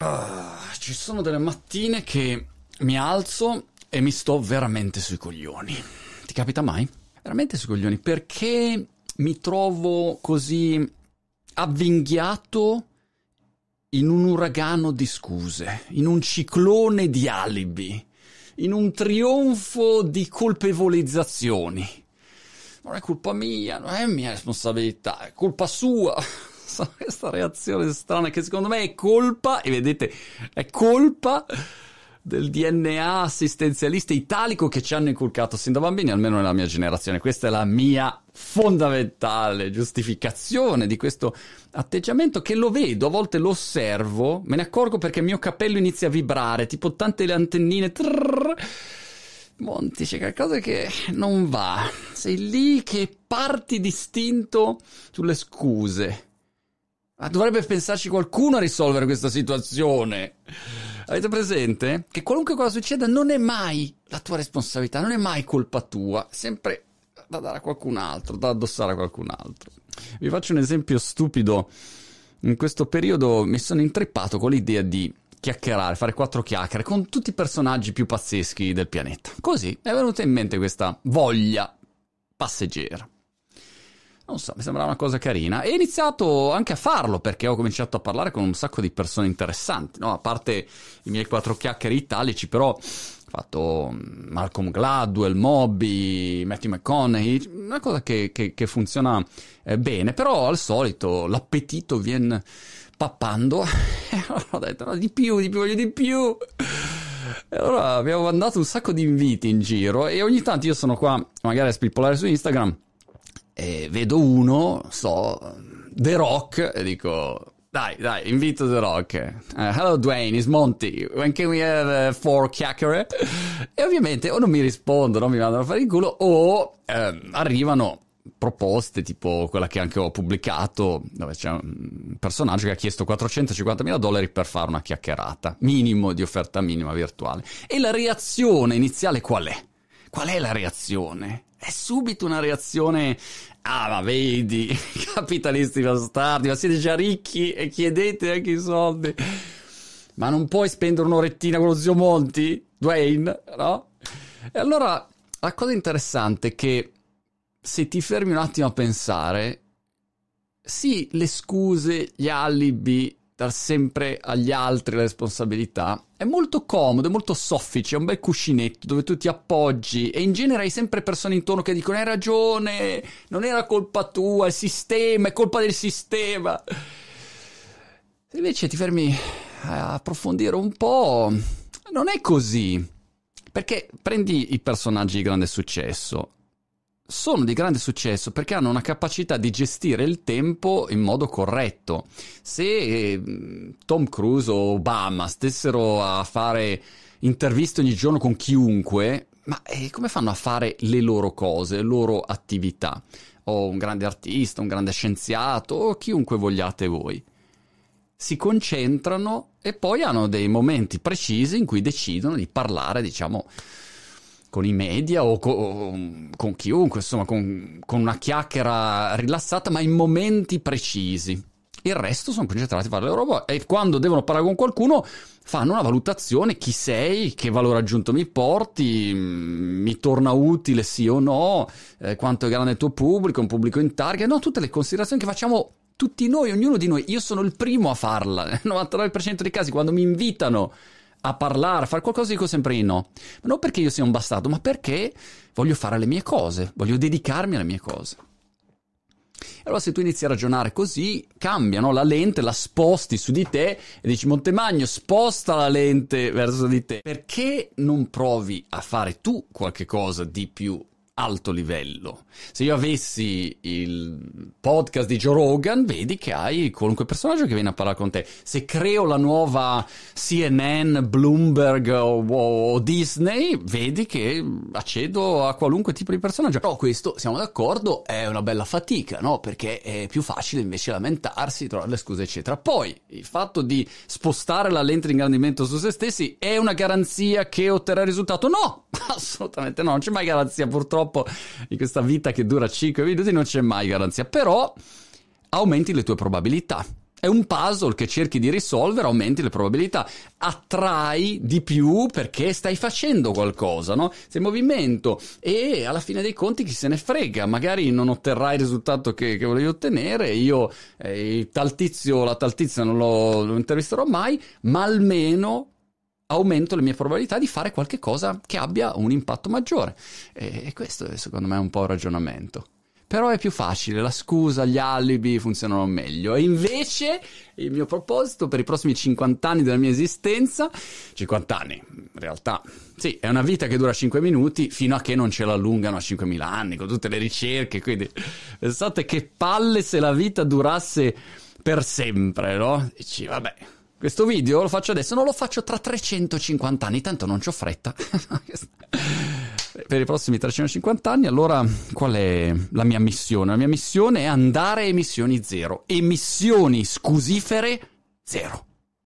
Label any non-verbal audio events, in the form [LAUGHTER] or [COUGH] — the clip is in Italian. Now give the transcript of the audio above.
Ah, ci sono delle mattine che mi alzo e mi sto veramente sui coglioni. Ti capita mai? Veramente sui coglioni perché mi trovo così avvinghiato in un uragano di scuse, in un ciclone di alibi, in un trionfo di colpevolizzazioni. Non è colpa mia, non è mia responsabilità, è colpa sua questa reazione strana che secondo me è colpa, e vedete, è colpa del DNA assistenzialista italico che ci hanno inculcato sin da bambini, almeno nella mia generazione. Questa è la mia fondamentale giustificazione di questo atteggiamento che lo vedo, a volte lo osservo, me ne accorgo perché il mio capello inizia a vibrare, tipo tante le antennine. Trrr, Monti, c'è qualcosa che non va. Sei lì che parti distinto sulle scuse. Ma dovrebbe pensarci qualcuno a risolvere questa situazione. Avete presente? Che qualunque cosa succeda non è mai la tua responsabilità, non è mai colpa tua, è sempre da dare a qualcun altro, da addossare a qualcun altro. Vi faccio un esempio stupido. In questo periodo mi sono intrippato con l'idea di chiacchierare, fare quattro chiacchiere con tutti i personaggi più pazzeschi del pianeta. Così è venuta in mente questa voglia passeggera non so, mi sembra una cosa carina. E ho iniziato anche a farlo perché ho cominciato a parlare con un sacco di persone interessanti, no? A parte i miei quattro chiacchiere italici, però ho fatto mm, Malcolm Gladwell, Moby, Matthew McConaughey, una cosa che, che, che funziona eh, bene, però al solito l'appetito viene pappando [LAUGHS] e allora ho detto no, di più, di più, voglio di più. E allora abbiamo mandato un sacco di inviti in giro e ogni tanto io sono qua magari a spippolare su Instagram e vedo uno, so, The Rock, e dico, dai, dai, invito The Rock. Uh, hello Dwayne, it's Monty. When can we have uh, four chiacchiere? E ovviamente o non mi rispondono, mi mandano a fare il culo, o eh, arrivano proposte tipo quella che anche ho pubblicato, dove c'è un personaggio che ha chiesto 450 mila dollari per fare una chiacchierata, minimo di offerta minima virtuale. E la reazione iniziale qual è? Qual è la reazione? È subito una reazione Ah, ma vedi, [LAUGHS] capitalisti bastardi, ma siete già ricchi e chiedete anche i soldi. Ma non puoi spendere un'orettina con lo zio Monti, Dwayne, no? E allora la cosa interessante è che se ti fermi un attimo a pensare, sì, le scuse, gli alibi, dar sempre agli altri la responsabilità, è molto comodo, è molto soffice, è un bel cuscinetto dove tu ti appoggi e in genere hai sempre persone intorno che dicono hai ragione, non era colpa tua, il sistema, è colpa del sistema. Se invece ti fermi a approfondire un po', non è così. Perché prendi i personaggi di grande successo, sono di grande successo perché hanno una capacità di gestire il tempo in modo corretto. Se eh, Tom Cruise o Obama stessero a fare interviste ogni giorno con chiunque, ma eh, come fanno a fare le loro cose, le loro attività? O un grande artista, un grande scienziato, o chiunque vogliate voi. Si concentrano e poi hanno dei momenti precisi in cui decidono di parlare, diciamo, con i media o con, con chiunque, insomma, con, con, una chiacchiera rilassata, ma in momenti precisi. Il resto sono concentrati a fare le loro e quando devono parlare con qualcuno fanno una valutazione, chi sei, che valore aggiunto mi porti, mm, mi torna utile sì o no, eh, quanto è grande il tuo pubblico, un pubblico in target, no, tutte le considerazioni che facciamo tutti noi, ognuno di noi. Io sono il primo a farla, [LAUGHS] nel 99% dei casi quando mi invitano a parlare, a fare qualcosa, dico sempre di no. Ma non perché io sia un bastardo, ma perché voglio fare le mie cose, voglio dedicarmi alle mie cose. Allora se tu inizi a ragionare così, cambia, no? La lente la sposti su di te e dici Montemagno sposta la lente verso di te. Perché non provi a fare tu qualche cosa di più alto livello. Se io avessi il podcast di Joe Rogan, vedi che hai qualunque personaggio che viene a parlare con te. Se creo la nuova CNN, Bloomberg o, o Disney, vedi che accedo a qualunque tipo di personaggio. Però questo, siamo d'accordo, è una bella fatica, no? Perché è più facile invece lamentarsi, trovare le scuse, eccetera. Poi, il fatto di spostare la lente di ingrandimento su se stessi è una garanzia che otterrà risultato? No! [LAUGHS] Assolutamente no, non c'è mai garanzia purtroppo in questa vita che dura 5 minuti non c'è mai garanzia, però aumenti le tue probabilità. È un puzzle che cerchi di risolvere, aumenti le probabilità, attrai di più perché stai facendo qualcosa, no? Sei in movimento e alla fine dei conti chi se ne frega, magari non otterrai il risultato che, che volevi ottenere, io eh, tal tizio, la tal tizia non lo, lo intervisterò mai, ma almeno aumento le mie probabilità di fare qualche cosa che abbia un impatto maggiore. E questo è secondo me un po' il ragionamento. Però è più facile, la scusa, gli alibi funzionano meglio. E invece il mio proposito per i prossimi 50 anni della mia esistenza, 50 anni, in realtà, sì, è una vita che dura 5 minuti fino a che non ce la allungano a 5.000 anni, con tutte le ricerche. Quindi pensate che palle se la vita durasse per sempre, no? Dici, vabbè, questo video lo faccio adesso, non lo faccio tra 350 anni, tanto non ho fretta. [LAUGHS] per i prossimi 350 anni, allora qual è la mia missione? La mia missione è andare a emissioni zero. Emissioni scusifere zero.